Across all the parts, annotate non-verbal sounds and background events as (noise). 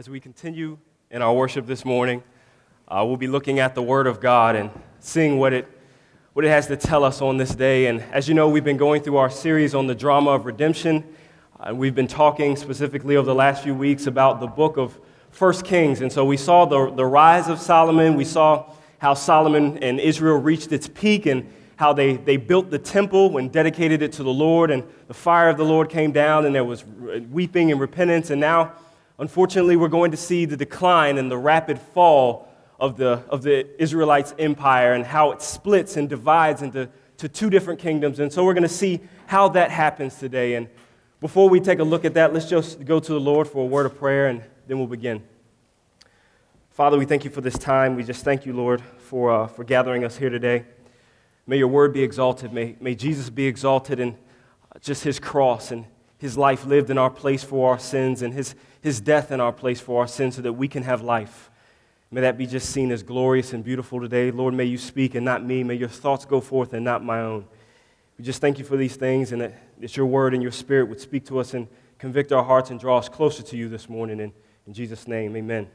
as we continue in our worship this morning, uh, we'll be looking at the Word of God and seeing what it, what it has to tell us on this day. And as you know, we've been going through our series on the drama of redemption. Uh, we've been talking specifically over the last few weeks about the book of First Kings. And so we saw the, the rise of Solomon. We saw how Solomon and Israel reached its peak and how they, they built the temple and dedicated it to the Lord. And the fire of the Lord came down, and there was weeping and repentance. And now Unfortunately, we're going to see the decline and the rapid fall of the, of the Israelites' empire and how it splits and divides into to two different kingdoms. And so we're going to see how that happens today. And before we take a look at that, let's just go to the Lord for a word of prayer and then we'll begin. Father, we thank you for this time. We just thank you, Lord, for, uh, for gathering us here today. May your word be exalted. May, may Jesus be exalted in just his cross and his life lived in our place for our sins and his, his death in our place for our sins so that we can have life. May that be just seen as glorious and beautiful today. Lord, may you speak and not me. May your thoughts go forth and not my own. We just thank you for these things and that it's your word and your spirit would speak to us and convict our hearts and draw us closer to you this morning. In Jesus' name, amen.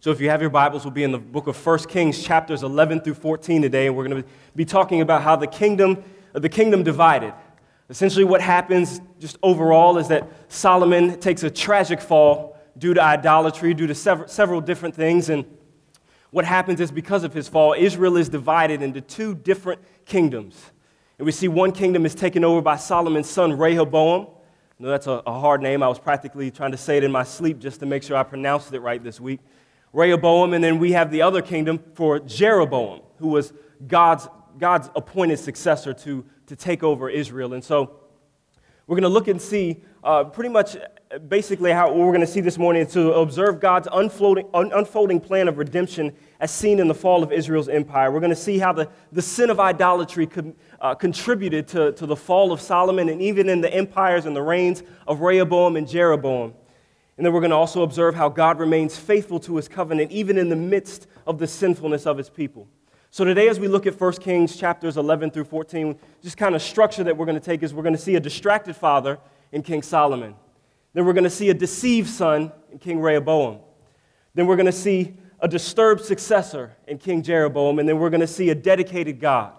So if you have your Bibles, we'll be in the book of 1 Kings, chapters 11 through 14 today, and we're going to be talking about how the kingdom, the kingdom divided. Essentially, what happens just overall is that Solomon takes a tragic fall due to idolatry, due to several, several different things. And what happens is because of his fall, Israel is divided into two different kingdoms. And we see one kingdom is taken over by Solomon's son, Rehoboam. No, that's a, a hard name. I was practically trying to say it in my sleep just to make sure I pronounced it right this week. Rehoboam, and then we have the other kingdom for Jeroboam, who was God's, God's appointed successor to to take over Israel. And so we're going to look and see uh, pretty much basically how we're going to see this morning is to observe God's unfolding, un- unfolding plan of redemption as seen in the fall of Israel's empire. We're going to see how the, the sin of idolatry uh, contributed to, to the fall of Solomon and even in the empires and the reigns of Rehoboam and Jeroboam. And then we're going to also observe how God remains faithful to his covenant even in the midst of the sinfulness of his people. So today, as we look at 1 Kings chapters 11 through 14, just kind of structure that we're going to take is we're going to see a distracted father in King Solomon. Then we're going to see a deceived son in King Rehoboam. Then we're going to see a disturbed successor in King Jeroboam. And then we're going to see a dedicated God.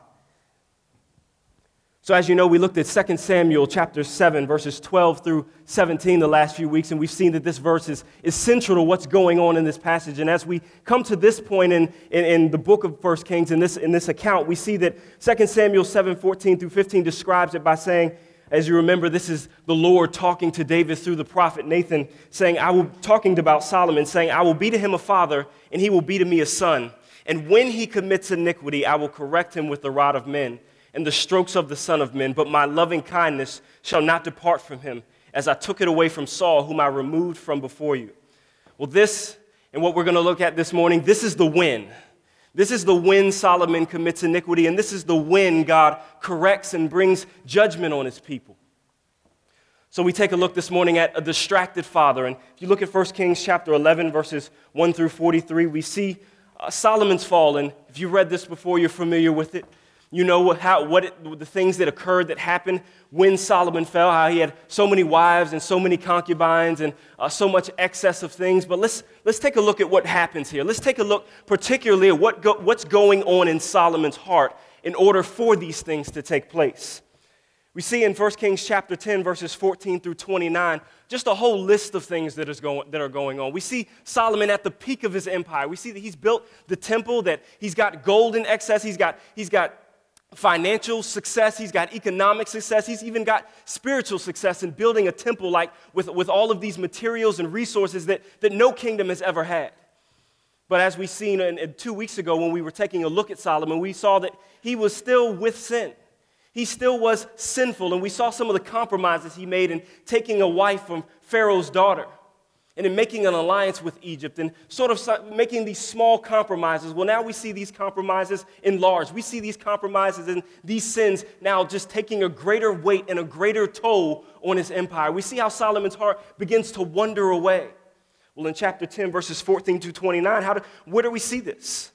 So, as you know, we looked at 2 Samuel chapter 7, verses 12 through 17 the last few weeks, and we've seen that this verse is, is central to what's going on in this passage. And as we come to this point in, in, in the book of 1 Kings, in this, in this account, we see that 2 Samuel 7, 14 through 15 describes it by saying, as you remember, this is the Lord talking to David through the prophet Nathan, saying, I will, talking about Solomon, saying, I will be to him a father, and he will be to me a son. And when he commits iniquity, I will correct him with the rod of men and the strokes of the Son of Men, but my loving kindness shall not depart from him, as I took it away from Saul, whom I removed from before you. Well, this and what we're going to look at this morning, this is the win. This is the when Solomon commits iniquity, and this is the when God corrects and brings judgment on his people. So we take a look this morning at a distracted father. And if you look at 1 Kings chapter 11, verses 1 through 43, we see uh, Solomon's fall. And if you've read this before, you're familiar with it. You know how, what it, the things that occurred that happened when Solomon fell, how he had so many wives and so many concubines and uh, so much excess of things. But let's, let's take a look at what happens here. Let's take a look particularly at what go, what's going on in Solomon's heart in order for these things to take place. We see in 1 Kings chapter 10, verses 14 through 29, just a whole list of things that, is going, that are going on. We see Solomon at the peak of his empire. We see that he's built the temple, that he's got gold in excess, he's got, he's got financial success, he's got economic success, he's even got spiritual success in building a temple like with, with all of these materials and resources that, that no kingdom has ever had. But as we seen in, in two weeks ago when we were taking a look at Solomon, we saw that he was still with sin. He still was sinful, and we saw some of the compromises he made in taking a wife from Pharaoh's daughter and in making an alliance with Egypt and sort of making these small compromises. Well, now we see these compromises enlarged. We see these compromises and these sins now just taking a greater weight and a greater toll on his empire. We see how Solomon's heart begins to wander away. Well, in chapter 10, verses 14 to 29, how do, where do we see this?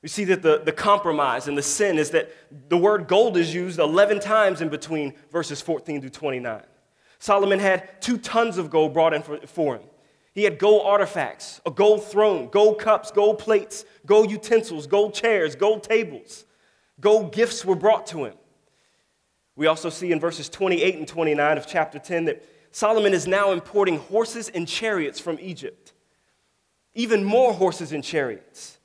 We see that the, the compromise and the sin is that the word gold is used 11 times in between verses 14 to 29. Solomon had two tons of gold brought in for, for him. He had gold artifacts, a gold throne, gold cups, gold plates, gold utensils, gold chairs, gold tables. Gold gifts were brought to him. We also see in verses 28 and 29 of chapter 10 that Solomon is now importing horses and chariots from Egypt. Even more horses and chariots.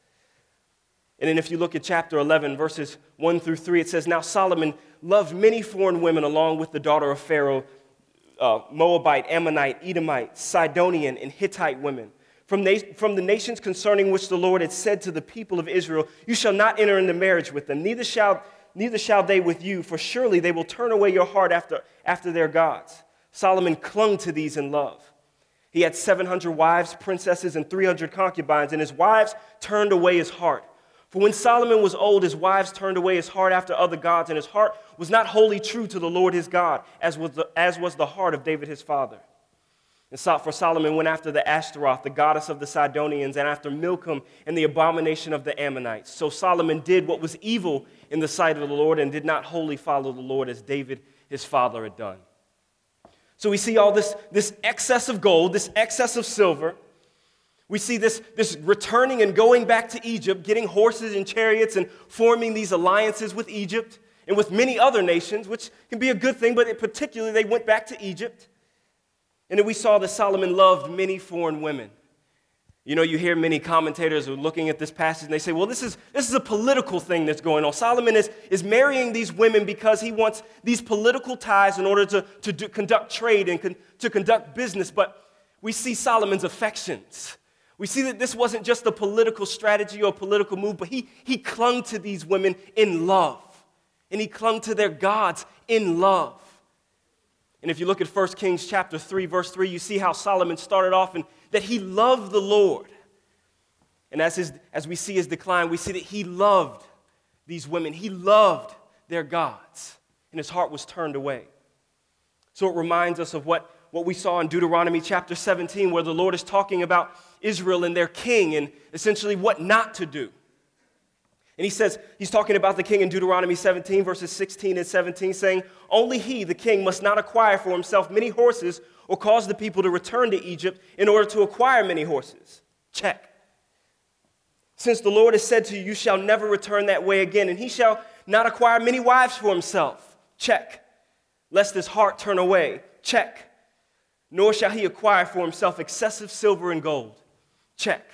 And then if you look at chapter 11, verses 1 through 3, it says, Now Solomon loved many foreign women along with the daughter of Pharaoh, uh, Moabite, Ammonite, Edomite, Sidonian, and Hittite women. From, na- from the nations concerning which the Lord had said to the people of Israel, You shall not enter into marriage with them, neither shall, neither shall they with you, for surely they will turn away your heart after, after their gods. Solomon clung to these in love. He had 700 wives, princesses, and 300 concubines, and his wives turned away his heart. For when Solomon was old, his wives turned away his heart after other gods, and his heart was not wholly true to the Lord his God, as was the, as was the heart of David his father. And so, for Solomon went after the Ashtaroth, the goddess of the Sidonians, and after Milcom and the abomination of the Ammonites. So Solomon did what was evil in the sight of the Lord and did not wholly follow the Lord as David his father had done. So we see all this, this excess of gold, this excess of silver. We see this, this returning and going back to Egypt, getting horses and chariots and forming these alliances with Egypt and with many other nations, which can be a good thing, but particularly they went back to Egypt. And then we saw that Solomon loved many foreign women. You know, you hear many commentators are looking at this passage and they say, well, this is, this is a political thing that's going on. Solomon is, is marrying these women because he wants these political ties in order to, to do, conduct trade and con, to conduct business. But we see Solomon's affections. We see that this wasn't just a political strategy or a political move, but he, he clung to these women in love. And he clung to their gods in love. And if you look at 1 Kings chapter 3, verse 3, you see how Solomon started off and that he loved the Lord. And as, his, as we see his decline, we see that he loved these women. He loved their gods, and his heart was turned away. So it reminds us of what, what we saw in Deuteronomy chapter 17, where the Lord is talking about Israel and their king and essentially what not to do. And he says, he's talking about the king in Deuteronomy 17, verses 16 and 17, saying, Only he, the king, must not acquire for himself many horses or cause the people to return to Egypt in order to acquire many horses. Check. Since the Lord has said to you, You shall never return that way again, and he shall not acquire many wives for himself. Check. Lest his heart turn away. Check. Nor shall he acquire for himself excessive silver and gold. Check.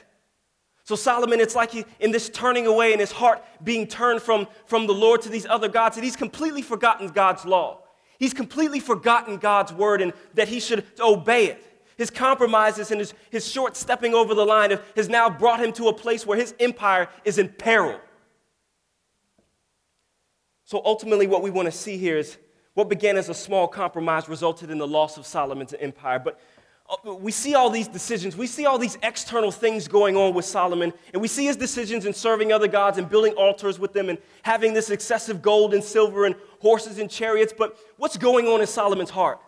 So Solomon, it's like he, in this turning away and his heart being turned from, from the Lord to these other gods, that he's completely forgotten God's law. He's completely forgotten God's word and that he should obey it. His compromises and his, his short stepping over the line has now brought him to a place where his empire is in peril. So ultimately, what we want to see here is what began as a small compromise resulted in the loss of Solomon's empire. But Uh, we see all these decisions. We see all these external things going on with Solomon, and we see his decisions in serving other gods and building altars with them and having this excessive gold and silver and horses and chariots. But what's going on in Solomon's heart?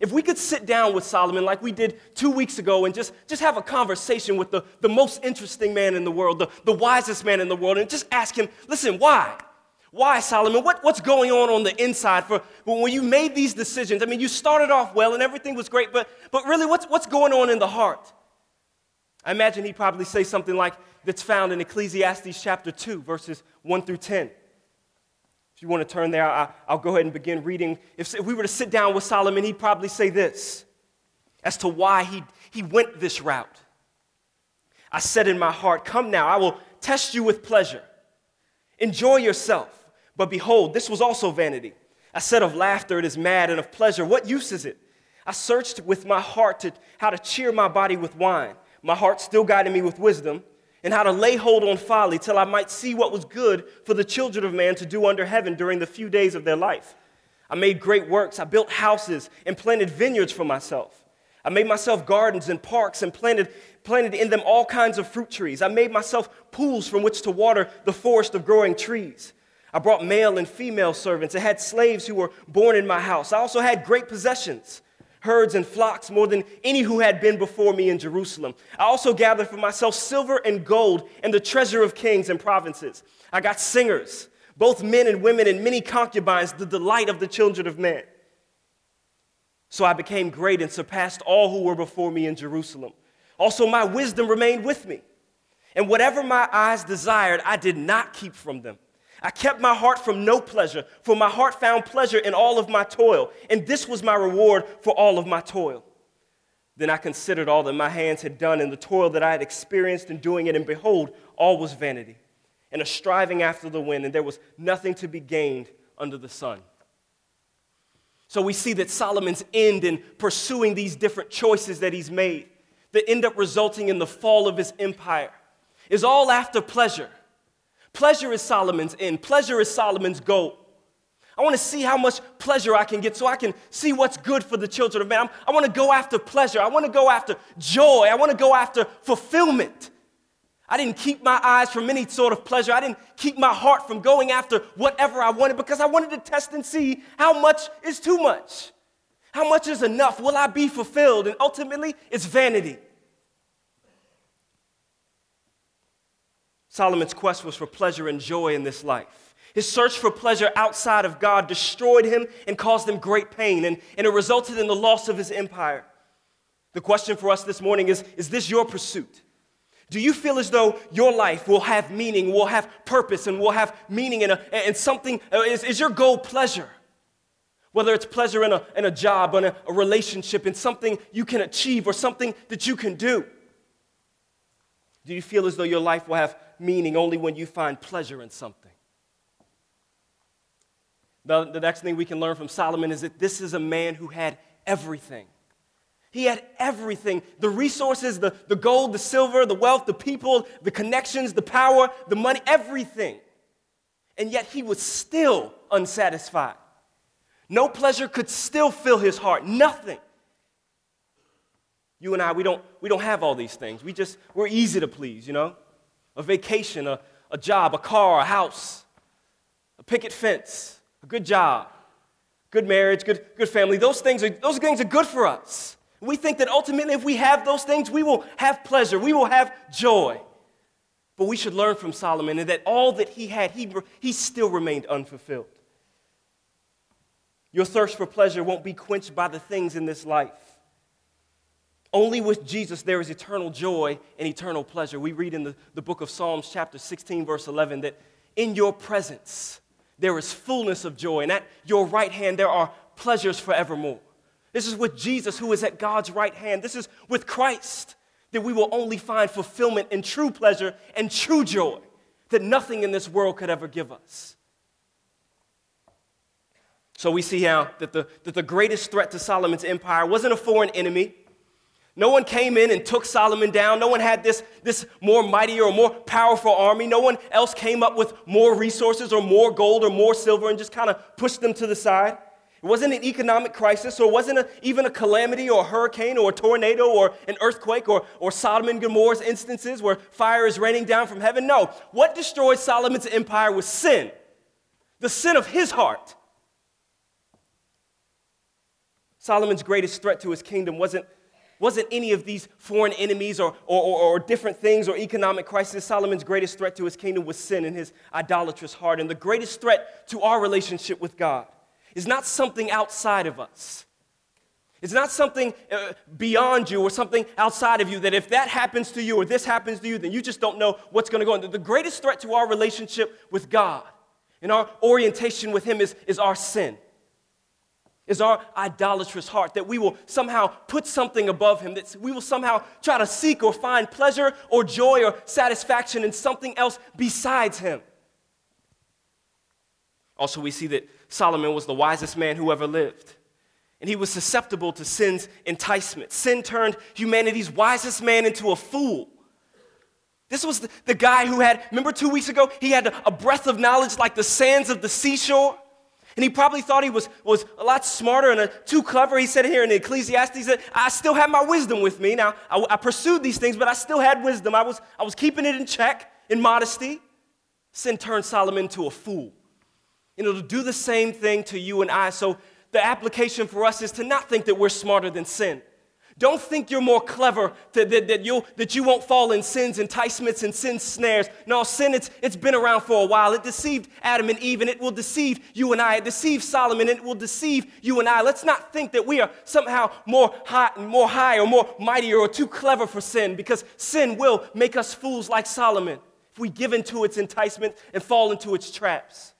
If we could sit down with Solomon like we did two weeks ago and just, just have a conversation with the, the most interesting man in the world, the, the wisest man in the world, and just ask him, listen, why? Why, Solomon? What, what's going on on the inside for when you made these decisions? I mean, you started off well and everything was great, but, but really, what's, what's going on in the heart? I imagine he'd probably say something like that's found in Ecclesiastes chapter 2, verses 1 through 10. If you want to turn there, I, will go ahead and begin reading. If, if we were to sit down with Solomon, he'd probably say this as to why he, he went this route. I said in my heart, Come now, I will test you with pleasure. Enjoy yourself. But behold, this was also vanity. I said of laughter, it is mad, and of pleasure, what use is it? I searched with my heart to how to cheer my body with wine. My heart still guided me with wisdom, and how to lay hold on folly till I might see what was good for the children of man to do under heaven during the few days of their life. I made great works. I built houses and planted vineyards for myself. I made myself gardens and parks and planted, planted in them all kinds of fruit trees. I made myself pools from which to water the forest of growing trees. I brought male and female servants. I had slaves who were born in my house. I also had great possessions, herds and flocks, more than any who had been before me in Jerusalem. I also gathered for myself silver and gold and the treasure of kings and provinces. I got singers, both men and women, and many concubines, the delight of the children of men. So I became great and surpassed all who were before me in Jerusalem. Also, my wisdom remained with me. And whatever my eyes desired, I did not keep from them. I kept my heart from no pleasure, for my heart found pleasure in all of my toil, and this was my reward for all of my toil. Then I considered all that my hands had done and the toil that I had experienced in doing it, and behold, all was vanity and a striving after the wind, and there was nothing to be gained under the sun. So we see that Solomon's end in pursuing these different choices that he's made that end up resulting in the fall of his empire is all after pleasure. Pleasure is Solomon's end, pleasure is Solomon's goal. I want to see how much pleasure I can get so I can see what's good for the children of man. I want to go after pleasure. I want to go after joy. I want to go after fulfillment. I didn't keep my eyes from any sort of pleasure. I didn't keep my heart from going after whatever I wanted because I wanted to test and see how much is too much. How much is enough? Will I be fulfilled? And ultimately, it's vanity. Solomon's quest was for pleasure and joy in this life. His search for pleasure outside of God destroyed him and caused him great pain, and, and it resulted in the loss of his empire. The question for us this morning is Is this your pursuit? Do you feel as though your life will have meaning, will have purpose, and will have meaning in, a, in something? Uh, is, is your goal pleasure? Whether it's pleasure in a, in a job, in a, a relationship, in something you can achieve, or something that you can do. Do you feel as though your life will have meaning only when you find pleasure in something. The, the next thing we can learn from Solomon is that this is a man who had everything. He had everything the resources, the, the gold, the silver, the wealth, the people, the connections, the power, the money, everything. And yet he was still unsatisfied. No pleasure could still fill his heart, nothing. You and I, we don't, we don't have all these things. We just, we're easy to please, you know? A vacation, a, a job, a car, a house, a picket fence, a good job, good marriage, good, good family. Those things, are, those things are good for us. We think that ultimately, if we have those things, we will have pleasure, we will have joy. But we should learn from Solomon and that all that he had, he, he still remained unfulfilled. Your thirst for pleasure won't be quenched by the things in this life. Only with Jesus there is eternal joy and eternal pleasure. We read in the, the book of Psalms, chapter 16, verse 11, that in your presence there is fullness of joy, and at your right hand there are pleasures forevermore. This is with Jesus, who is at God's right hand. This is with Christ that we will only find fulfillment and true pleasure and true joy that nothing in this world could ever give us. So we see how that the, that the greatest threat to Solomon's empire wasn't a foreign enemy, no one came in and took Solomon down. No one had this, this more mighty or more powerful army. No one else came up with more resources or more gold or more silver and just kind of pushed them to the side. It wasn't an economic crisis or it wasn't a, even a calamity or a hurricane or a tornado or an earthquake or, or Sodom and Gomorrah's instances where fire is raining down from heaven. No, what destroyed Solomon's empire was sin, the sin of his heart. Solomon's greatest threat to his kingdom wasn't wasn't any of these foreign enemies or, or, or, or, different things or economic crisis. Solomon's greatest threat to his kingdom was sin and his idolatrous heart. And the greatest threat to our relationship with God is not something outside of us. It's not something uh, beyond you or something outside of you that if that happens to you or this happens to you, then you just don't know what's going to go on. The greatest threat to our relationship with God and our orientation with Him is, is our sin is our idolatrous heart, that we will somehow put something above Him, that we will somehow try to seek or find pleasure or joy or satisfaction in something else besides Him. Also, we see that Solomon was the wisest man who ever lived. And he was susceptible to sin's enticement. Sin turned humanity's wisest man into a fool. This was the, the guy who had, remember two weeks ago, he had a, a breath of knowledge like the sands of the seashore. And he probably thought he was, was a lot smarter and a, too clever. He said here in Ecclesiastes that I still had my wisdom with me. Now, I, I pursued these things, but I still had wisdom. I was, I was keeping it in check, in modesty. Sin turned Solomon into a fool. And it'll do the same thing to you and I. So the application for us is to not think that we're smarter than sin. Don't think you're more clever to, that, that, you'll, that you won't fall in sin's enticements and sin's snares. No, sin, it's, it's been around for a while. It deceived Adam and Eve, and it will deceive you and I. It deceived Solomon, and it will deceive you and I. Let's not think that we are somehow more high, more high or more mightier or too clever for sin, because sin will make us fools like Solomon if we give into its enticement and fall into its traps.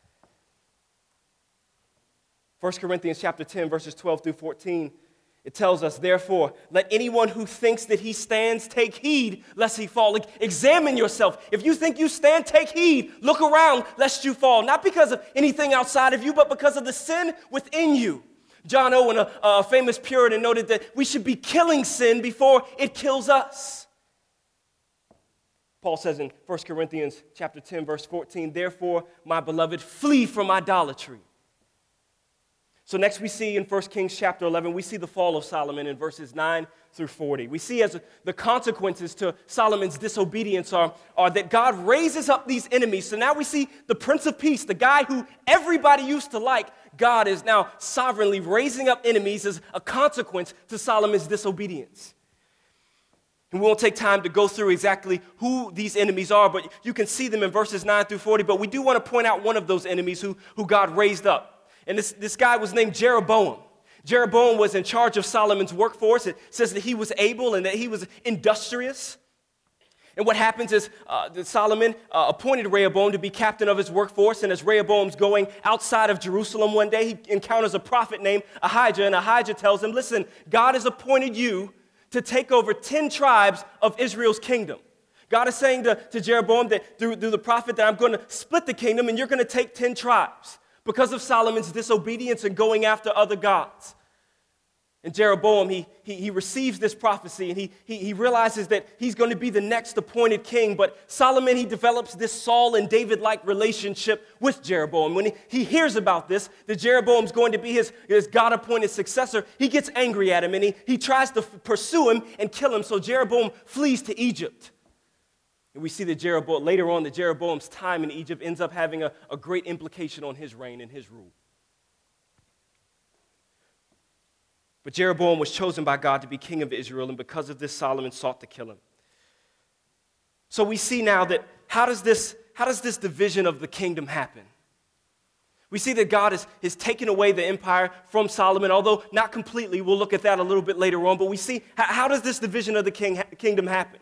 1 Corinthians chapter 10, verses 12 through 14 it tells us, therefore, let anyone who thinks that he stands take heed lest he fall. Like, examine yourself. If you think you stand, take heed. Look around lest you fall. Not because of anything outside of you, but because of the sin within you. John Owen, a, a famous Puritan, noted that we should be killing sin before it kills us. Paul says in 1 Corinthians chapter 10, verse 14, therefore, my beloved, flee from idolatry. So next we see in 1 Kings chapter 11, we see the fall of Solomon in verses 9 through 40. We see as the consequences to Solomon's disobedience are, are that God raises up these enemies. So now we see the Prince of Peace, the guy who everybody used to like, God is now sovereignly raising up enemies as a consequence to Solomon's disobedience. And we won't take time to go through exactly who these enemies are, but you can see them in verses 9 through 40. But we do want to point out one of those enemies who, who God raised up. And this, this guy was named Jeroboam. Jeroboam was in charge of Solomon's workforce. It says that he was able and that he was industrious. And what happens is uh, Solomon uh, appointed Rehoboam to be captain of his workforce. And as Rehoboam's going outside of Jerusalem one day, he encounters a prophet named Ahijah. And Ahijah tells him, Listen, God has appointed you to take over 10 tribes of Israel's kingdom. God is saying to, to Jeroboam that through, through the prophet that I'm going to split the kingdom and you're going to take 10 tribes because of Solomon's disobedience and going after other gods. And Jeroboam, he, he, he receives this prophecy and he, he, he realizes that he's going to be the next appointed king. But Solomon, he develops this Saul and David like relationship with Jeroboam. When he, he hears about this, that Jeroboam's going to be his, his God appointed successor, he gets angry at him and he, he tries to f- pursue him and kill him. So Jeroboam flees to Egypt. And we see that Jeroboam, later on, that Jeroboam's time in Egypt ends up having a, a great implication on his reign and his rule. But Jeroboam was chosen by God to be king of Israel, and because of this, Solomon sought to kill him. So we see now that how does this, how does this division of the kingdom happen? We see that God has, has taken away the empire from Solomon, although not completely. We'll look at that a little bit later on. But we see how, how does this division of the king, kingdom happen?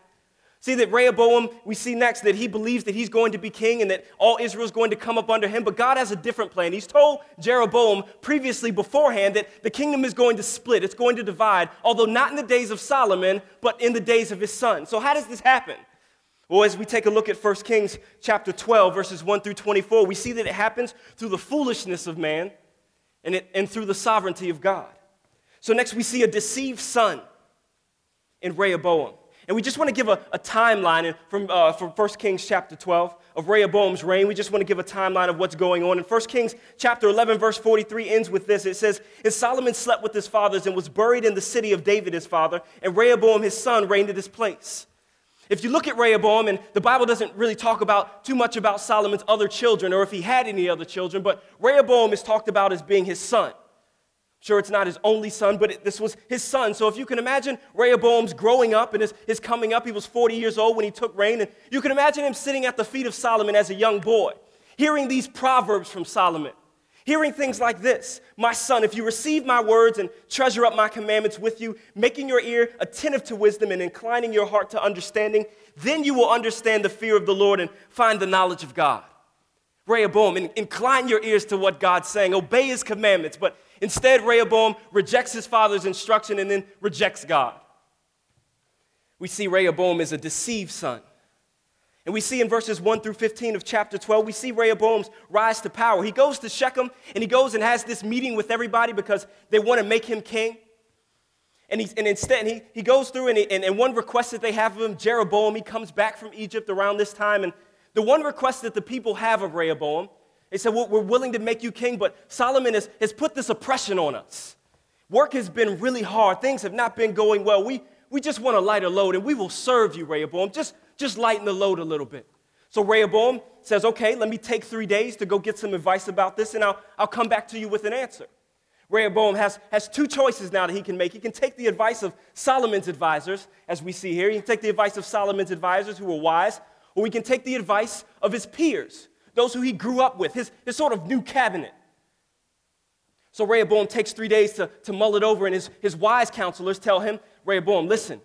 See that Rehoboam, we see next that he believes that he's going to be king and that all Israel is going to come up under him, but God has a different plan. He's told Jeroboam previously beforehand that the kingdom is going to split, it's going to divide, although not in the days of Solomon, but in the days of his son. So, how does this happen? Well, as we take a look at 1 Kings chapter 12, verses 1 through 24, we see that it happens through the foolishness of man and, it, and through the sovereignty of God. So, next we see a deceived son in Rehoboam. And we just want to give a, a timeline from, uh, from 1 Kings chapter 12 of Rehoboam's reign. We just want to give a timeline of what's going on. And 1 Kings chapter 11, verse 43 ends with this. It says, And Solomon slept with his fathers and was buried in the city of David his father, and Rehoboam his son reigned in his place. If you look at Rehoboam, and the Bible doesn't really talk about too much about Solomon's other children or if he had any other children, but Rehoboam is talked about as being his son. Sure, it's not his only son, but it, this was his son. So if you can imagine Rehoboam's growing up and his, his coming up, he was 40 years old when he took reign. And you can imagine him sitting at the feet of Solomon as a young boy, hearing these proverbs from Solomon, hearing things like this My son, if you receive my words and treasure up my commandments with you, making your ear attentive to wisdom and inclining your heart to understanding, then you will understand the fear of the Lord and find the knowledge of God. Rehoboam, incline your ears to what God's saying, obey his commandments, but Instead, Rehoboam rejects his father's instruction and then rejects God. We see Rehoboam as a deceived son. And we see in verses 1 through 15 of chapter 12, we see Rehoboam's rise to power. He goes to Shechem and he goes and has this meeting with everybody because they want to make him king. And, he's, and instead, he, he goes through and, he, and, and one request that they have of him, Jeroboam, he comes back from Egypt around this time. And the one request that the people have of Rehoboam they said, well, We're willing to make you king, but Solomon has, has put this oppression on us. Work has been really hard. Things have not been going well. We, we just want to light a load, and we will serve you, Rehoboam. Just, just lighten the load a little bit. So Rehoboam says, Okay, let me take three days to go get some advice about this, and I'll, I'll come back to you with an answer. Rehoboam has, has two choices now that he can make. He can take the advice of Solomon's advisors, as we see here. He can take the advice of Solomon's advisors who were wise, or we can take the advice of his peers, those who he grew up with, his, his sort of new cabinet. So Rehoboam takes three days to, to mull it over, and his, his wise counselors tell him, Rehoboam, listen,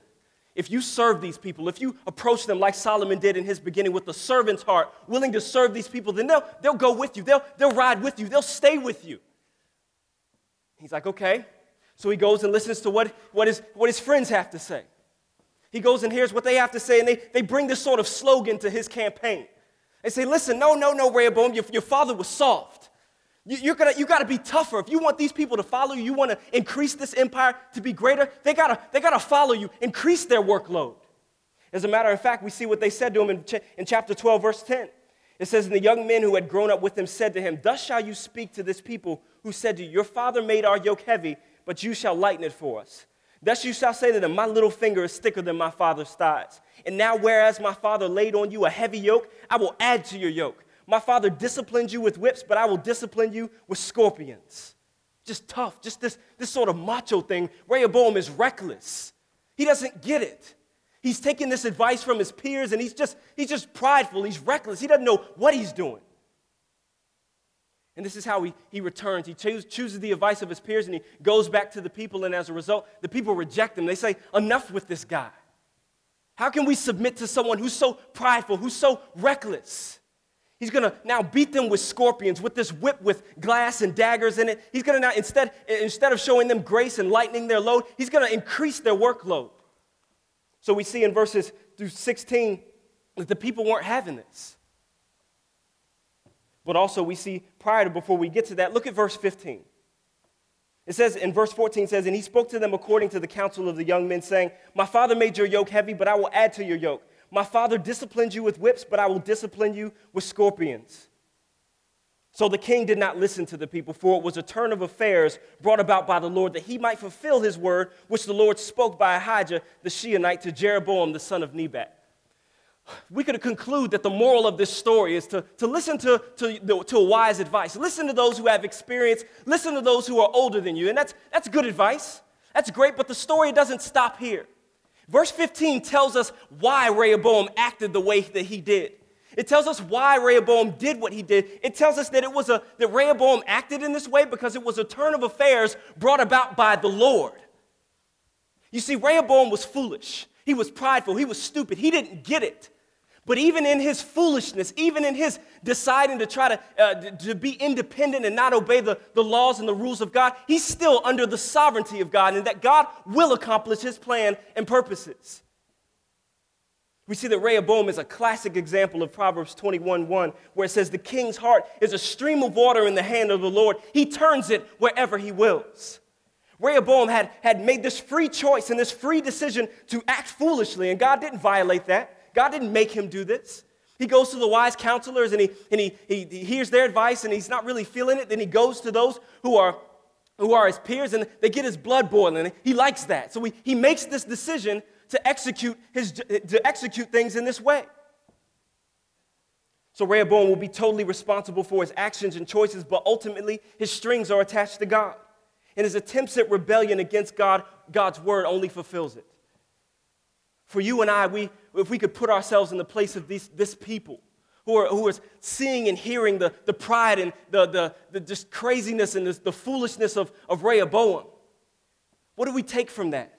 if you serve these people, if you approach them like Solomon did in his beginning with a servant's heart, willing to serve these people, then they'll, they'll go with you. They'll, they'll ride with you. They'll stay with you. He's like, okay. So he goes and listens to what, what, his, what his friends have to say. He goes and hears what they have to say, and they, they bring this sort of slogan to his campaign. They say, listen, no, no, no, Rehoboam, your, your father was soft. You, you're gonna, you gotta be tougher. If you want these people to follow you, you wanna increase this empire to be greater, they gotta, they gotta follow you, increase their workload. As a matter of fact, we see what they said to him in, ch- in chapter 12, verse 10. It says, And the young men who had grown up with him said to him, Thus shall you speak to this people who said to you, Your father made our yoke heavy, but you shall lighten it for us. Thus you shall say to them, My little finger is thicker than my father's thighs. And now, whereas my father laid on you a heavy yoke, I will add to your yoke. My father disciplined you with whips, but I will discipline you with scorpions. Just tough, just this, this sort of macho thing. Rehoboam is reckless. He doesn't get it. He's taking this advice from his peers and he's just, he's just prideful. He's reckless. He doesn't know what he's doing. And this is how he, he returns. He choose, chooses the advice of his peers and he goes back to the people, and as a result, the people reject him. They say, Enough with this guy. How can we submit to someone who's so prideful, who's so reckless? He's to now beat them with scorpions, with this whip with glass and daggers in it. He's to now, instead, instead of showing them grace and lightening their load, he's to increase their workload. So we see in verses through 16 that the people weren't having this. But also we see prior to before we get to that, look at verse 15. It says in verse 14 says, And he spoke to them according to the counsel of the young men, saying, My father made your yoke heavy, but I will add to your yoke. My father disciplined you with whips, but I will discipline you with scorpions. So the king did not listen to the people, for it was a turn of affairs brought about by the Lord that he might fulfill his word, which the Lord spoke by Ahijah the Shilonite to Jeroboam the son of Nebat. We could conclude that the moral of this story is to, to listen to, to, to wise advice. Listen to those who have experience. Listen to those who are older than you. And that's, that's good advice. That's great, but the story doesn't stop here. Verse 15 tells us why Rehoboam acted the way that he did. It tells us why Rehoboam did what he did. It tells us that it was a that Rehoboam acted in this way because it was a turn of affairs brought about by the Lord. You see, Rehoboam was foolish. He was prideful. He was stupid. He didn't get it. But even in his foolishness, even in his deciding to try to, uh, to be independent and not obey the, the laws and the rules of God, he's still under the sovereignty of God and that God will accomplish his plan and purposes. We see that Rehoboam is a classic example of Proverbs 21 1, where it says, The king's heart is a stream of water in the hand of the Lord. He turns it wherever he wills. Rehoboam had, had made this free choice and this free decision to act foolishly, and God didn't violate that. God didn't make him do this. He goes to the wise counselors and he, and he, he, he hears their advice and he's not really feeling it. Then he goes to those who are, who are his peers and they get his blood boiling. He likes that. So he, he makes this decision to execute, his, to execute things in this way. So Rehoboam will be totally responsible for his actions and choices, but ultimately his strings are attached to God. And his attempts at rebellion against God, God's word only fulfills it. For you and I, we, if we could put ourselves in the place of these, this people who are, seeing and hearing the, the pride and the, the, the just craziness and the, the foolishness of, of Rehoboam, what do we take from that?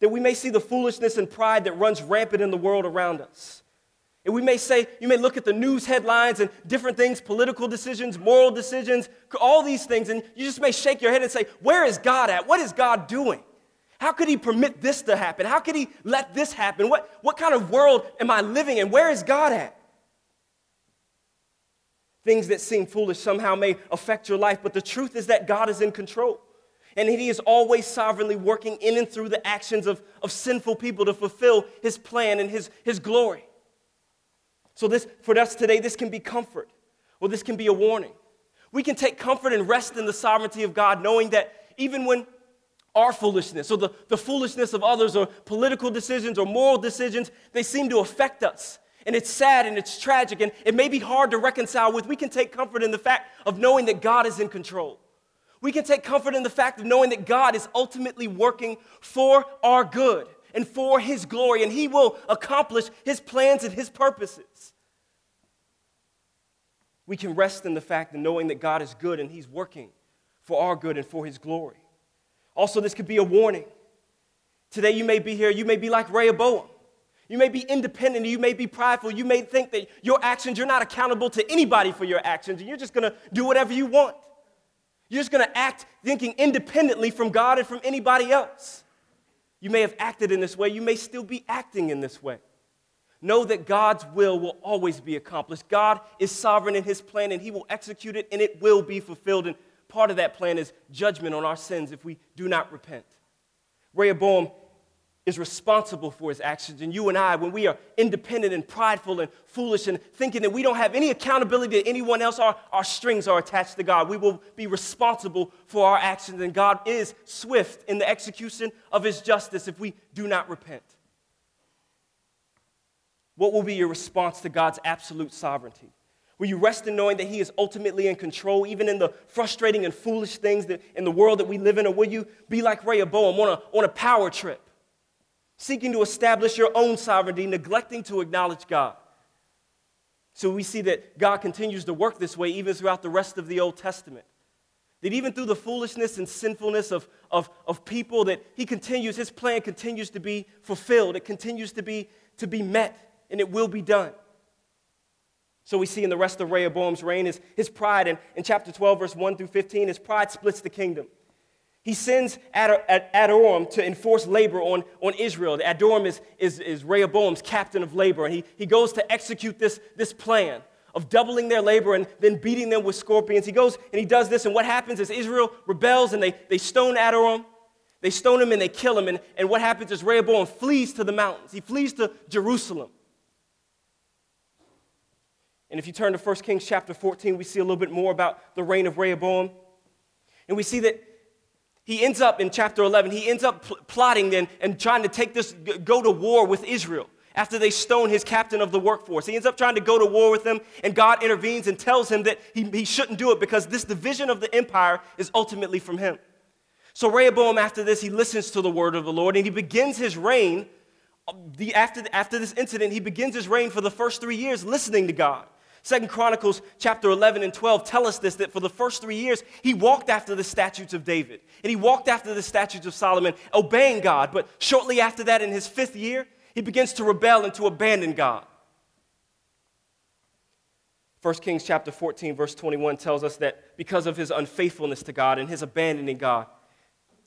That we may see the foolishness and pride that runs rampant in the world around us. And we may say, you may look at the news headlines and different things, political decisions, moral decisions, all these things, and you just may shake your head and say, Where is God at? What is God doing? How could He permit this to happen? How could He let this happen? What, what kind of world am I living in? Where is God at? Things that seem foolish somehow may affect your life, but the truth is that God is in control and He is always sovereignly working in and through the actions of, of sinful people to fulfill His plan and His, His glory. So, this, for us today, this can be comfort, or this can be a warning. We can take comfort and rest in the sovereignty of God, knowing that even when our foolishness or the, the foolishness of others or political decisions or moral decisions, they seem to affect us. And it's sad and it's tragic and it may be hard to reconcile with. We can take comfort in the fact of knowing that God is in control. We can take comfort in the fact of knowing that God is ultimately working for our good and for His glory, and He will accomplish His plans and His purposes. We can rest in the fact of knowing that God is good and He's working for our good and for His glory. Also, this could be a warning. Today, you may be here, you may be like Rehoboam. You may be independent, you may be prideful, you may think that your actions, you're not accountable to anybody for your actions, and you're just gonna do whatever you want. You're just gonna act thinking independently from God and from anybody else. You may have acted in this way, you may still be acting in this way. Know that God's will will always be accomplished. God is sovereign in his plan, and he will execute it, and it will be fulfilled. And part of that plan is judgment on our sins if we do not repent. Rehoboam is responsible for his actions. And you and I, when we are independent and prideful and foolish and thinking that we don't have any accountability to anyone else, our, our strings are attached to God. We will be responsible for our actions. And God is swift in the execution of his justice if we do not repent. What will be your response to God's absolute sovereignty? Will you rest in knowing that He is ultimately in control, even in the frustrating and foolish things that in the world that we live in? Or will you be like Rehoboam on a, on a power trip, seeking to establish your own sovereignty, neglecting to acknowledge God? So we see that God continues to work this way even throughout the rest of the Old Testament. That even through the foolishness and sinfulness of, of, of people, that He continues, His plan continues to be fulfilled. It continues to be, to be met, and it will be done. So we see in the rest of Rehoboam's reign is his pride. And in chapter 12, verse 1 through 15, his pride splits the kingdom. He sends Adoram to enforce labor on, on Israel. Adoram is, is, is Rehoboam's captain of labor, and he, he goes to execute this, this plan of doubling their labor and then beating them with scorpions. He goes and he does this, and what happens is Israel rebels and they, they stone Adoram. They stone him and they kill him. And, and what happens is Rehoboam flees to the mountains. He flees to Jerusalem. And if you turn to 1 Kings chapter 14, we see a little bit more about the reign of Rehoboam. And we see that he ends up in chapter 11, he ends up pl- plotting and, and trying to take this, go to war with Israel after they stone his captain of the workforce. He ends up trying to go to war with them, and God intervenes and tells him that he, he shouldn't do it because this division of the empire is ultimately from him. So Rehoboam, after this, he listens to the word of the Lord and he begins his reign. Um, the, after, after this incident, he begins his reign for the first three years listening to God. Second Chronicles chapter 11 and 12 tell us this that for the first three years, he walked after the statutes of David and he walked after the statutes of Solomon, obeying God. But shortly after that, in his fifth year, he begins to rebel and to abandon God. 1 Kings chapter 14, verse 21 tells us that because of his unfaithfulness to God and his abandoning God,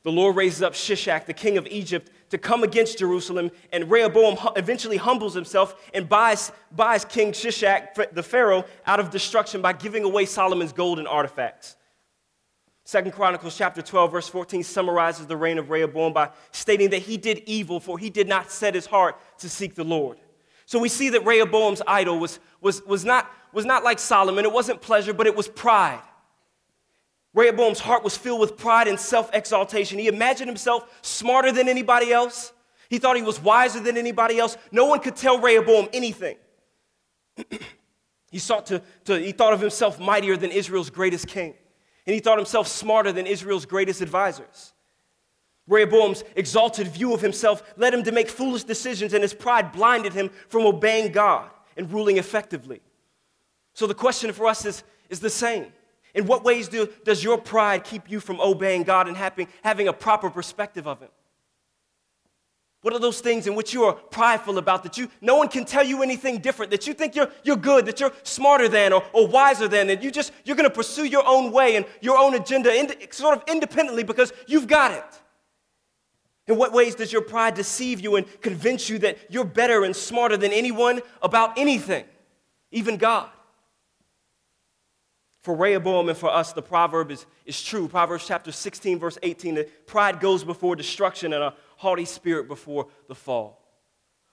the Lord raises up Shishak, the king of Egypt, to come against Jerusalem, and Rehoboam eventually humbles himself and buys, buys King Shishak, the Pharaoh, out of destruction by giving away Solomon's golden artifacts. Second Chronicles chapter 12, verse 14 summarizes the reign of Rehoboam by stating that he did evil, for he did not set his heart to seek the Lord. So we see that Rehoboam's idol was, was, was, not, was not like Solomon. It wasn't pleasure, but it was pride. Rehoboam's heart was filled with pride and self exaltation. He imagined himself smarter than anybody else. He thought he was wiser than anybody else. No one could tell Rehoboam anything. (clears throat) he, sought to, to, he thought of himself mightier than Israel's greatest king. And he thought himself smarter than Israel's greatest advisors. Rehoboam's exalted view of himself led him to make foolish decisions, and his pride blinded him from obeying God and ruling effectively. So the question for us is, is the same. In what ways do, does your pride keep you from obeying God and having, having a proper perspective of Him? What are those things in which you are prideful about that you no one can tell you anything different, that you think you're, you're good, that you're smarter than or, or wiser than, that you just you're gonna pursue your own way and your own agenda in, sort of independently because you've got it. In what ways does your pride deceive you and convince you that you're better and smarter than anyone about anything, even God? For Rehoboam and for us, the proverb is, is true. Proverbs chapter 16, verse 18 that pride goes before destruction and a haughty spirit before the fall.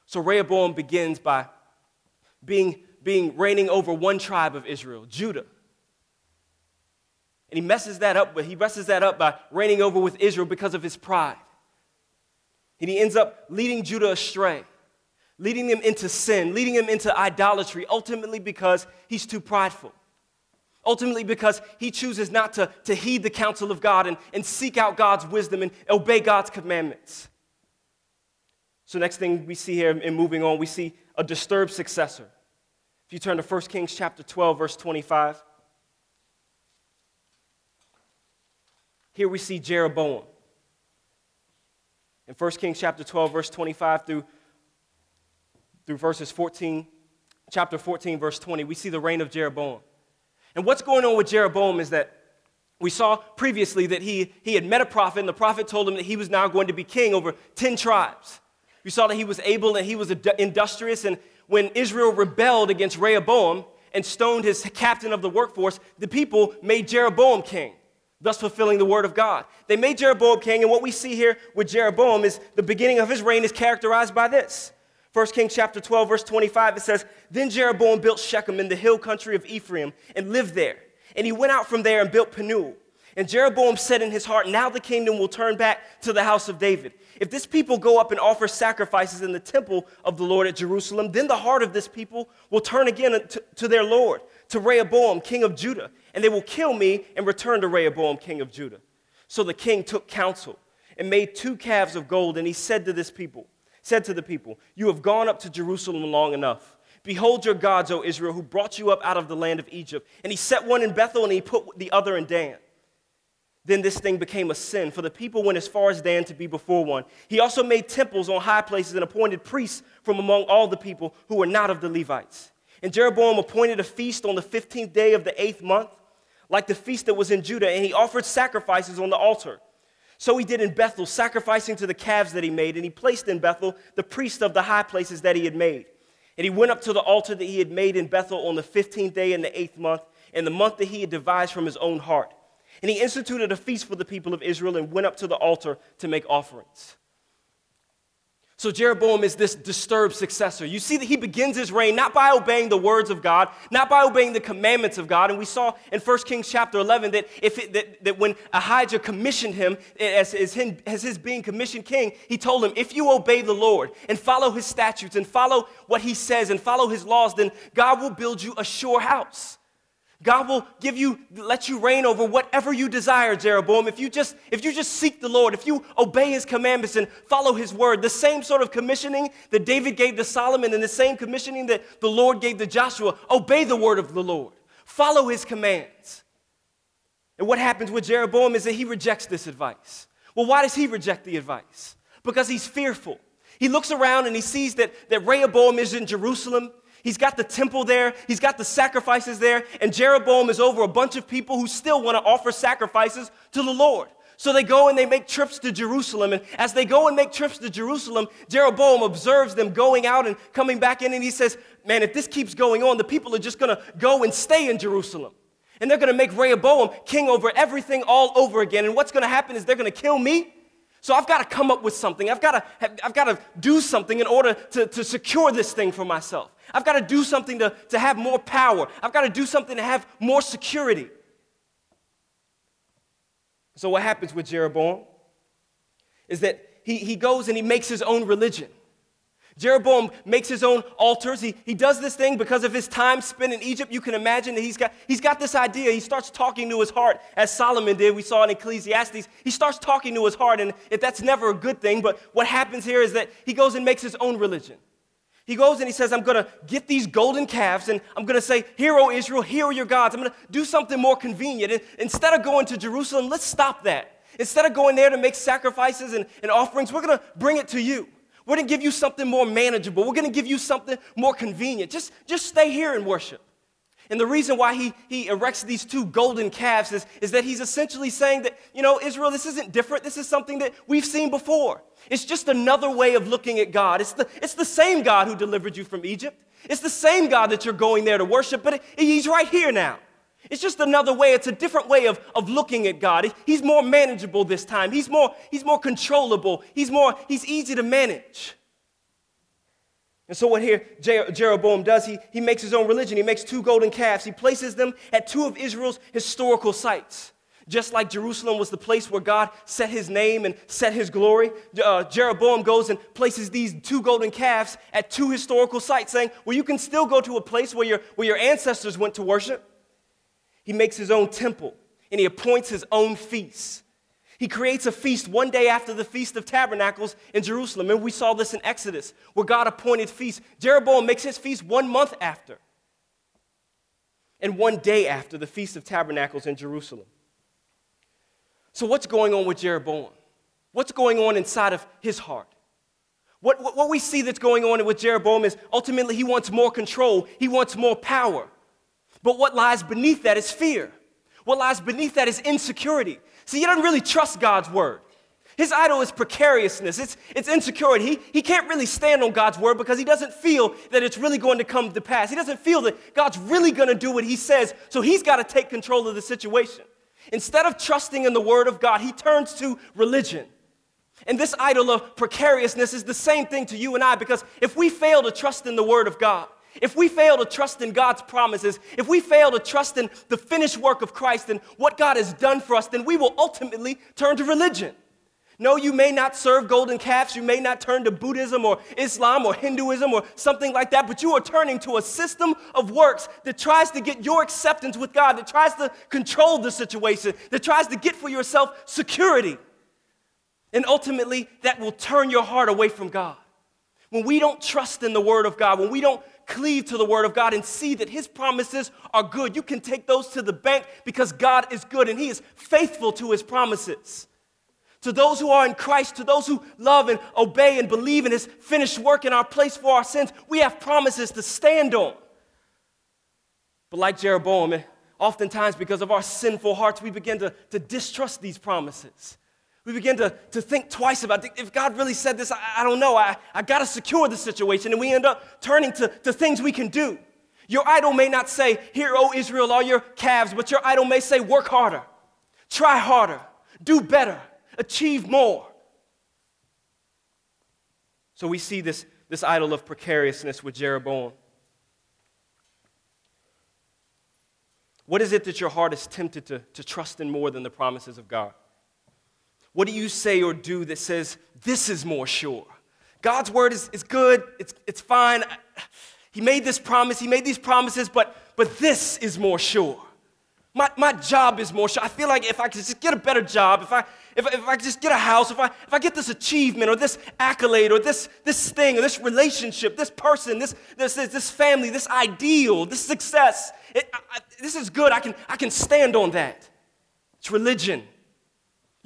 So Rehoboam begins by being, being reigning over one tribe of Israel, Judah. And he messes that up, but he messes that up by reigning over with Israel because of his pride. And he ends up leading Judah astray, leading them into sin, leading them into idolatry, ultimately because he's too prideful. Ultimately, because he chooses not to, to heed the counsel of God and, and seek out God's wisdom and obey God's commandments. So, next thing we see here in moving on, we see a disturbed successor. If you turn to 1 Kings chapter 12, verse 25, here we see Jeroboam. In 1 Kings chapter 12, verse 25 through, through verses 14, chapter 14, verse 20, we see the reign of Jeroboam. And what's going on with Jeroboam is that we saw previously that he, he had met a prophet, and the prophet told him that he was now going to be king over 10 tribes. We saw that he was able and he was industrious, and when Israel rebelled against Rehoboam and stoned his captain of the workforce, the people made Jeroboam king, thus fulfilling the word of God. They made Jeroboam king, and what we see here with Jeroboam is the beginning of his reign is characterized by this. 1 Kings chapter 12, verse 25, it says, Then Jeroboam built Shechem in the hill country of Ephraim and lived there. And he went out from there and built Penuel. And Jeroboam said in his heart, Now the kingdom will turn back to the house of David. If this people go up and offer sacrifices in the temple of the Lord at Jerusalem, then the heart of this people will turn again to, to their Lord, to Rehoboam, king of Judah, and they will kill me and return to Rehoboam, king of Judah. So the king took counsel and made two calves of gold, and he said to this people, said to the people, You have gone up to Jerusalem long enough. Behold your gods, O Israel, who brought you up out of the land of Egypt. And he set one in Bethel and he put the other in Dan. Then this thing became a sin, for the people went as far as Dan to be before one. He also made temples on high places and appointed priests from among all the people who were not of the Levites. And Jeroboam appointed a feast on the 15th day of the eighth month, like the feast that was in Judah, and he offered sacrifices on the altar. So he did in Bethel, sacrificing to the calves that he made, and he placed in Bethel the priest of the high places that he had made. And he went up to the altar that he had made in Bethel on the 15th day in the eighth month, in the month that he had devised from his own heart. And he instituted a feast for the people of Israel and went up to the altar to make offerings. So Jeroboam is this disturbed successor. You see that he begins his reign not by obeying the words of God, not by obeying the commandments of God. And we saw in 1 Kings chapter 11 that, if it, that, that when Ahijah commissioned him eh, as, as, him as his being commissioned king, he told him, if you obey the Lord and follow his statutes and follow what he says and follow his laws, then God will build you a sure house. God will give you, let you reign over whatever you desire, Jeroboam. If you just, if you just seek the Lord, if you obey his commandments and follow his word, the same sort of commissioning that David gave to Solomon and the same commissioning that the Lord gave to Joshua, obey the word of the Lord. Follow his commands. And what happens with Jeroboam is that he rejects this advice. Well, why does he reject the advice? Because he's fearful. He looks around and he sees that, that Rehoboam is in Jerusalem. He's got the temple there, he's got the sacrifices there, and Jeroboam is over a bunch of people who still want to offer sacrifices to the Lord. So they go and they make trips to Jerusalem. And as they go and make trips to Jerusalem, Jeroboam observes them going out and coming back in. And he says, Man, if this keeps going on, the people are just going to go and stay in Jerusalem. And they're going to make Rehoboam king over everything all over again. And what's going to happen is they're going to kill me. So I've got to come up with something. I've got to, I've got to do something in order to, to secure this thing for myself. I've got to do something to, to have more power. I've got to do something to have more security. So, what happens with Jeroboam is that he, he goes and he makes his own religion. Jeroboam makes his own altars. He, he does this thing because of his time spent in Egypt. You can imagine that he's got, he's got this idea. He starts talking to his heart, as Solomon did. We saw in Ecclesiastes. He starts talking to his heart, and if that's never a good thing, but what happens here is that he goes and makes his own religion. He goes and he says, I'm going to get these golden calves and I'm going to say, Hear, O Israel, here are your gods. I'm going to do something more convenient. And instead of going to Jerusalem, let's stop that. Instead of going there to make sacrifices and, and offerings, we're going to bring it to you. We're going to give you something more manageable. We're going to give you something more convenient. Just, just stay here and worship. And the reason why he, he erects these two golden calves is, is that he's essentially saying that, you know, Israel, this isn't different. This is something that we've seen before. It's just another way of looking at God. It's the, it's the same God who delivered you from Egypt. It's the same God that you're going there to worship, but it, he's right here now. It's just another way. It's a different way of, of looking at God. He's more manageable this time. He's more, he's more controllable. He's more, he's easy to manage. And so, what here Jeroboam does, he, he makes his own religion. He makes two golden calves. He places them at two of Israel's historical sites. Just like Jerusalem was the place where God set his name and set his glory, uh, Jeroboam goes and places these two golden calves at two historical sites, saying, Well, you can still go to a place where your, where your ancestors went to worship. He makes his own temple and he appoints his own feasts. He creates a feast one day after the Feast of Tabernacles in Jerusalem. And we saw this in Exodus, where God appointed feasts. Jeroboam makes his feast one month after, and one day after the Feast of Tabernacles in Jerusalem. So, what's going on with Jeroboam? What's going on inside of his heart? What, what, what we see that's going on with Jeroboam is ultimately he wants more control, he wants more power. But what lies beneath that is fear. What lies beneath that is insecurity. See, he doesn't really trust God's word. His idol is precariousness, it's, it's insecurity. He, he can't really stand on God's word because he doesn't feel that it's really going to come to pass. He doesn't feel that God's really going to do what he says, so he's got to take control of the situation. Instead of trusting in the word of God, he turns to religion. And this idol of precariousness is the same thing to you and I because if we fail to trust in the word of God, if we fail to trust in God's promises, if we fail to trust in the finished work of Christ and what God has done for us, then we will ultimately turn to religion. No, you may not serve golden calves, you may not turn to Buddhism or Islam or Hinduism or something like that, but you are turning to a system of works that tries to get your acceptance with God, that tries to control the situation, that tries to get for yourself security. And ultimately, that will turn your heart away from God. When we don't trust in the Word of God, when we don't cleave to the Word of God and see that His promises are good. You can take those to the bank because God is good and He is faithful to His promises. To those who are in Christ, to those who love and obey and believe in His finished work in our place for our sins, we have promises to stand on. But like Jeroboam, eh, oftentimes because of our sinful hearts, we begin to, to distrust these promises we begin to, to think twice about if God really said this, I, I don't know. I, I got to secure the situation. And we end up turning to, to things we can do. Your idol may not say, Here, O Israel, all your calves, but your idol may say, Work harder, try harder, do better, achieve more. So we see this, this idol of precariousness with Jeroboam. What is it that your heart is tempted to, to trust in more than the promises of God? What do you say or do that says, this is more sure? God's word is, is good, it's, it's fine. He made this promise, he made these promises, but, but this is more sure. My, my job is more sure. I feel like if I could just get a better job, if I, if, if I could just get a house, if I, if I get this achievement or this accolade or this, this thing or this relationship, this person, this, this, this, family, this ideal, this success, it, I, this is good. I can, I can stand on that. It's religion.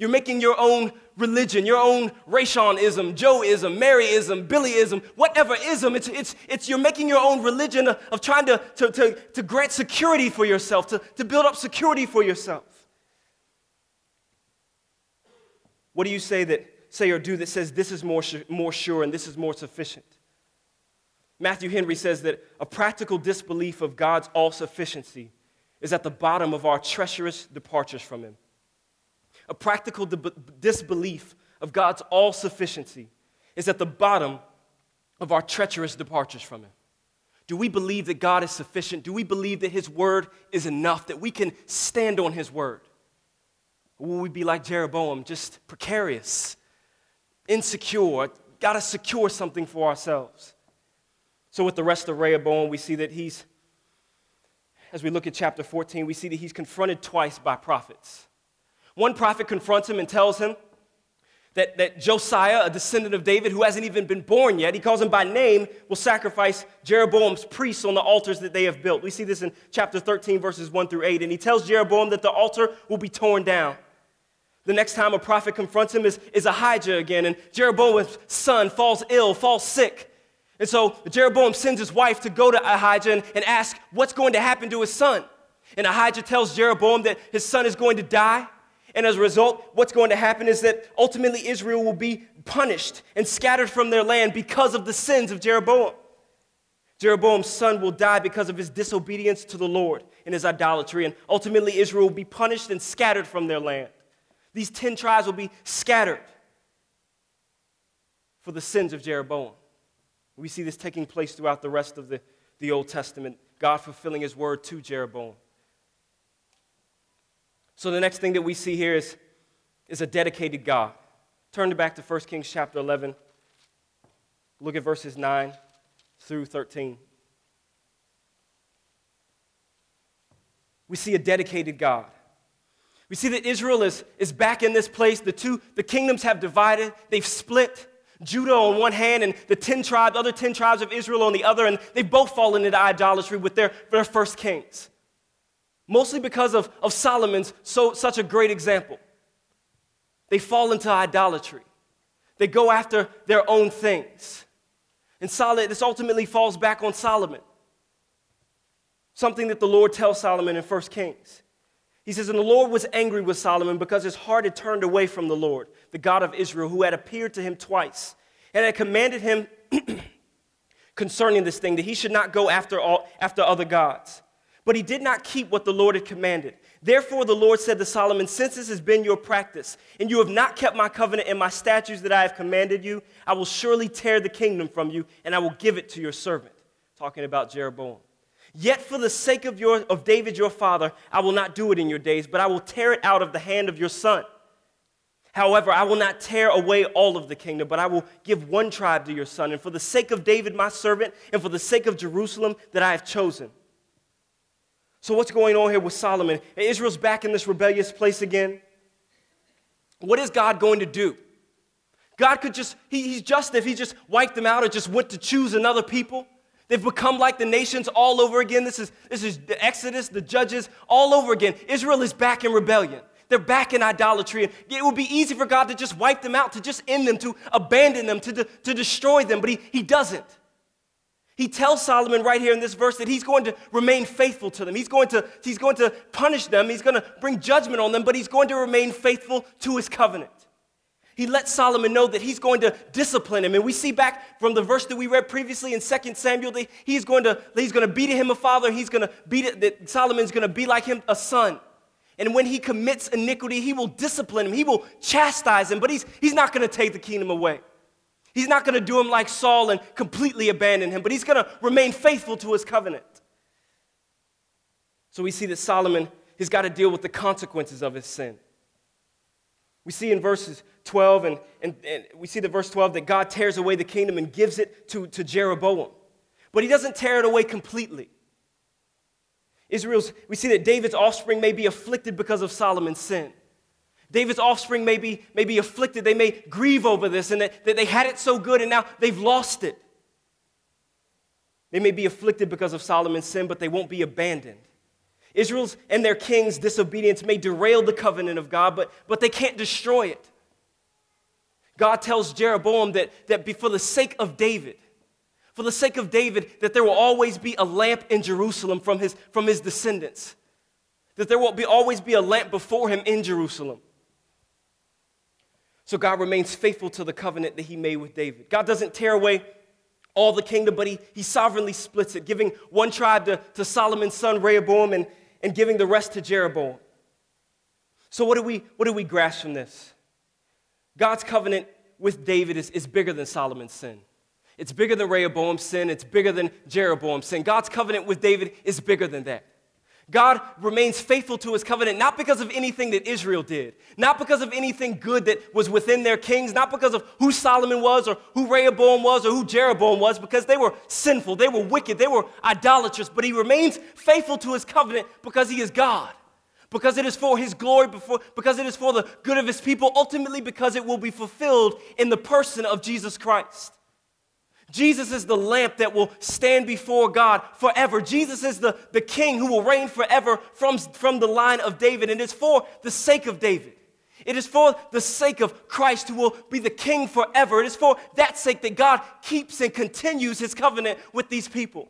You're making your own religion, your own Rayshawn-ism, Joe-ism, Mary-ism, Billy-ism, whatever ism. It's, it's, it's you're making your own religion of, of trying to, to, to, to grant security for yourself, to, to build up security for yourself. What do you say that say or do that says this is more, more sure and this is more sufficient? Matthew Henry says that a practical disbelief of God's all sufficiency is at the bottom of our treacherous departures from Him a practical disbelief of God's all sufficiency is at the bottom of our treacherous departures from Him. Do we believe that God is sufficient? Do we believe that His word is enough, that we can stand on His word? Or will we be like Jeroboam, just precarious, insecure, got to secure something for ourselves? So, with the rest of Rehoboam, we see that he's, as we look at chapter 14, we see that he's confronted twice by prophets. One prophet confronts him and tells him that, that Josiah, a descendant of David who hasn't even been born yet, he calls him by name, will sacrifice Jeroboam's priests on the altars that they have built. We see this in chapter 13, verses 1 through 8. And he tells Jeroboam that the altar will be torn down. The next time a prophet confronts him is, is Ahijah again, and Jeroboam's son falls ill, falls sick. And so Jeroboam sends his wife to go to Ahijah and, and ask what's going to happen to his son. And Ahijah tells Jeroboam that his son is going to die. And as a result, what's going to happen is that ultimately Israel will be punished and scattered from their land because of the sins of Jeroboam. Jeroboam's son will die because of his disobedience to the Lord and his idolatry, and ultimately Israel will be punished and scattered from their land. These 10 tribes will be scattered for the sins of Jeroboam. We see this taking place throughout the rest of the, the Old Testament, God fulfilling his word to Jeroboam. So the next thing that we see here is, is a dedicated God. Turn back to 1 Kings chapter 11. Look at verses 9 through 13. we see a dedicated God. We see that Israel is, is back in this place. The two the kingdoms have divided, they've split. Judah on one hand and the 10 tribes, other 10 tribes of Israel on the other, and they've both fallen into idolatry with their, their first kings. Mostly because of, of Solomon's so, such a great example. They fall into idolatry. They go after their own things. And Solomon, this ultimately falls back on Solomon. Something that the Lord tells Solomon in 1 Kings. He says, And the Lord was angry with Solomon because his heart had turned away from the Lord, the God of Israel, who had appeared to him twice, and had commanded him (clears throat) concerning this thing, that he should not go after, all, after other gods. But he did not keep what the Lord had commanded. Therefore, the Lord said to Solomon, Since this has been your practice, and you have not kept my covenant and my statutes that I have commanded you, I will surely tear the kingdom from you, and I will give it to your servant. Talking about Jeroboam. Yet for the sake of, your, of David your father, I will not do it in your days, but I will tear it out of the hand of your son. However, I will not tear away all of the kingdom, but I will give one tribe to your son. And for the sake of David my servant, and for the sake of Jerusalem that I have chosen. So, what's going on here with Solomon? Israel's back in this rebellious place again. What is God going to do? God could just, he, he's just if he just wiped them out or just went to choose another people. They've become like the nations all over again. This is, this is the Exodus, the Judges, all over again. Israel is back in rebellion. They're back in idolatry. And It would be easy for God to just wipe them out, to just end them, to abandon them, to, to destroy them, but he, he doesn't. He tells Solomon right here in this verse that he's going to remain faithful to them. He's going to, he's going to punish them. He's going to bring judgment on them, but he's going to remain faithful to his covenant. He lets Solomon know that he's going to discipline him. And we see back from the verse that we read previously in 2 Samuel that he's going to, he's going to be to him a father. He's going to be to, that Solomon's going to be like him a son. And when he commits iniquity, he will discipline him. He will chastise him, but he's, he's not going to take the kingdom away. He's not going to do him like Saul and completely abandon him, but he's going to remain faithful to his covenant. So we see that Solomon has got to deal with the consequences of his sin. We see in verses 12, and, and, and we see the verse 12 that God tears away the kingdom and gives it to, to Jeroboam. But he doesn't tear it away completely. Israel's, we see that David's offspring may be afflicted because of Solomon's sin. David's offspring may be, may be afflicted. They may grieve over this and that, that they had it so good and now they've lost it. They may be afflicted because of Solomon's sin, but they won't be abandoned. Israel's and their king's disobedience may derail the covenant of God, but, but they can't destroy it. God tells Jeroboam that, that for the sake of David, for the sake of David, that there will always be a lamp in Jerusalem from his, from his descendants, that there will be, always be a lamp before him in Jerusalem. So God remains faithful to the covenant that he made with David. God doesn't tear away all the kingdom, but he, he sovereignly splits it, giving one tribe to, to Solomon's son Rehoboam and, and giving the rest to Jeroboam. So, what do we, what do we grasp from this? God's covenant with David is, is bigger than Solomon's sin. It's bigger than Rehoboam's sin. It's bigger than Jeroboam's sin. God's covenant with David is bigger than that. God remains faithful to his covenant, not because of anything that Israel did, not because of anything good that was within their kings, not because of who Solomon was or who Rehoboam was or who Jeroboam was, because they were sinful, they were wicked, they were idolatrous, but he remains faithful to his covenant because he is God, because it is for his glory, before because it is for the good of his people, ultimately because it will be fulfilled in the person of Jesus Christ. Jesus is the lamp that will stand before God forever. Jesus is the, the king who will reign forever from, from the line of David. And it's for the sake of David. It is for the sake of Christ who will be the king forever. It is for that sake that God keeps and continues his covenant with these people.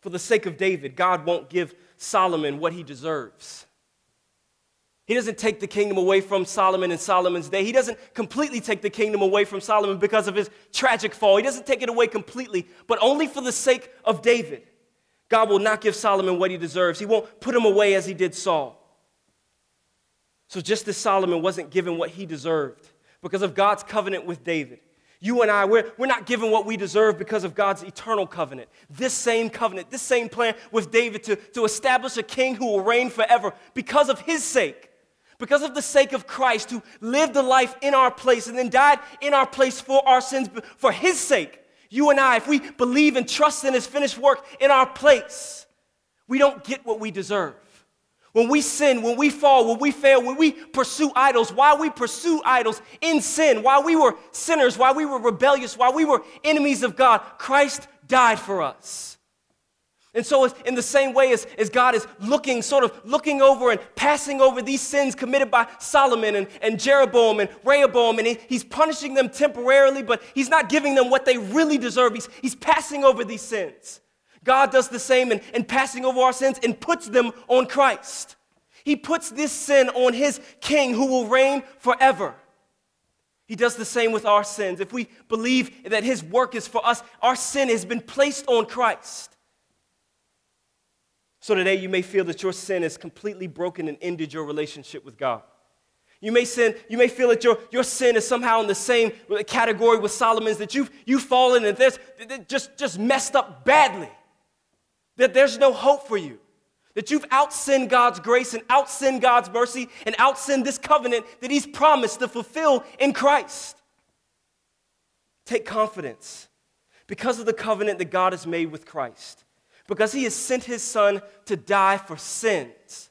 For the sake of David, God won't give Solomon what he deserves. He doesn't take the kingdom away from Solomon in Solomon's day. He doesn't completely take the kingdom away from Solomon because of his tragic fall. He doesn't take it away completely, but only for the sake of David. God will not give Solomon what he deserves. He won't put him away as he did Saul. So, just as Solomon wasn't given what he deserved because of God's covenant with David, you and I, we're, we're not given what we deserve because of God's eternal covenant. This same covenant, this same plan with David to, to establish a king who will reign forever because of his sake because of the sake of Christ who lived a life in our place and then died in our place for our sins, for his sake, you and I, if we believe and trust in his finished work in our place, We don't get what we deserve. When we sin, when we fall, when we fail, when we pursue idols, while we pursue idols in sin, while we were sinners, while we were rebellious, while we were enemies of God, Christ died for us. And so, in the same way as, as God is looking, sort of looking over and passing over these sins committed by Solomon and, and Jeroboam and Rehoboam, and he, he's punishing them temporarily, but he's not giving them what they really deserve. He's, he's passing over these sins. God does the same in, in passing over our sins and puts them on Christ. He puts this sin on his king who will reign forever. He does the same with our sins. If we believe that his work is for us, our sin has been placed on Christ. So today you may feel that your sin has completely broken and ended your relationship with God. You may, sin, you may feel that your, your sin is somehow in the same category with Solomon's, that you've, you've fallen and there's just, just messed up badly that there's no hope for you, that you've outsinned God's grace and outsinned God's mercy and outsinned this covenant that He's promised to fulfill in Christ. Take confidence because of the covenant that God has made with Christ, because He has sent His Son to die for sins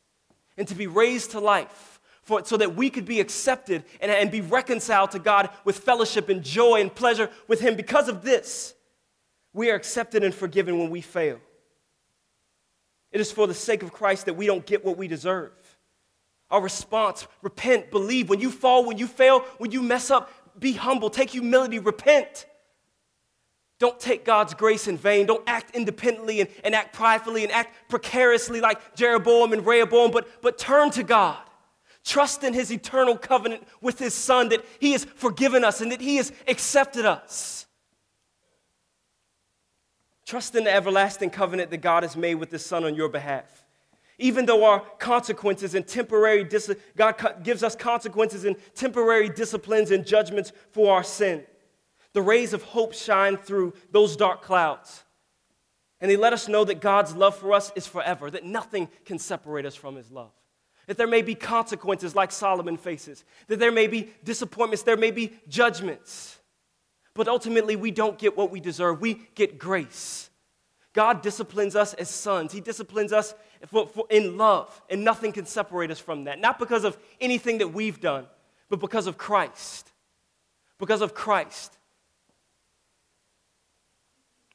and to be raised to life. For, so that we could be accepted and, and be reconciled to God with fellowship and joy and pleasure with Him. Because of this, we are accepted and forgiven when we fail. It is for the sake of Christ that we don't get what we deserve. Our response repent, believe. When you fall, when you fail, when you mess up, be humble, take humility, repent. Don't take God's grace in vain. Don't act independently and, and act pridefully and act precariously like Jeroboam and Rehoboam, but, but turn to God. Trust in His eternal covenant with His Son that He has forgiven us and that He has accepted us. Trust in the everlasting covenant that God has made with his Son on your behalf. Even though our consequences and temporary dis- God gives us consequences and temporary disciplines and judgments for our sin, the rays of hope shine through those dark clouds. And they let us know that God's love for us is forever, that nothing can separate us from his love. That there may be consequences like Solomon faces, that there may be disappointments, there may be judgments. But ultimately, we don't get what we deserve. We get grace. God disciplines us as sons. He disciplines us for, for, in love, and nothing can separate us from that. Not because of anything that we've done, but because of Christ. Because of Christ.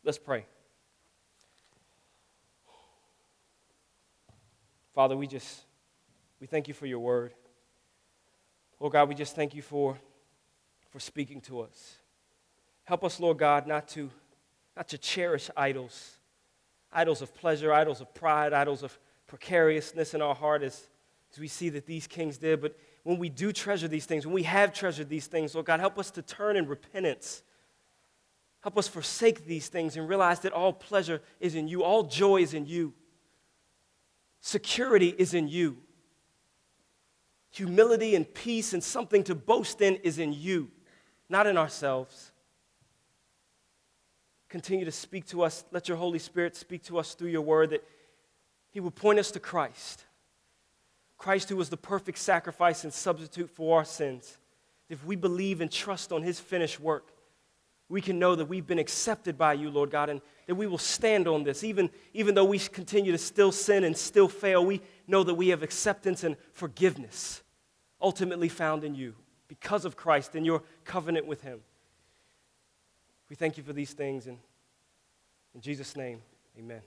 Let's pray. Father, we just we thank you for your word. Lord God, we just thank you for, for speaking to us. Help us, Lord God, not to, not to cherish idols, idols of pleasure, idols of pride, idols of precariousness in our heart as, as we see that these kings did. But when we do treasure these things, when we have treasured these things, Lord God, help us to turn in repentance. Help us forsake these things and realize that all pleasure is in you, all joy is in you, security is in you, humility and peace and something to boast in is in you, not in ourselves continue to speak to us. Let your Holy Spirit speak to us through your word that He would point us to Christ. Christ, who was the perfect sacrifice and substitute for our sins. If we believe and trust on His finished work, we can know that we've been accepted by you, Lord God, and that we will stand on this. Even, even though we continue to still sin and still fail, we know that we have acceptance and forgiveness ultimately found in you because of Christ and your covenant with Him. We thank you for these things. And in Jesus' name, amen.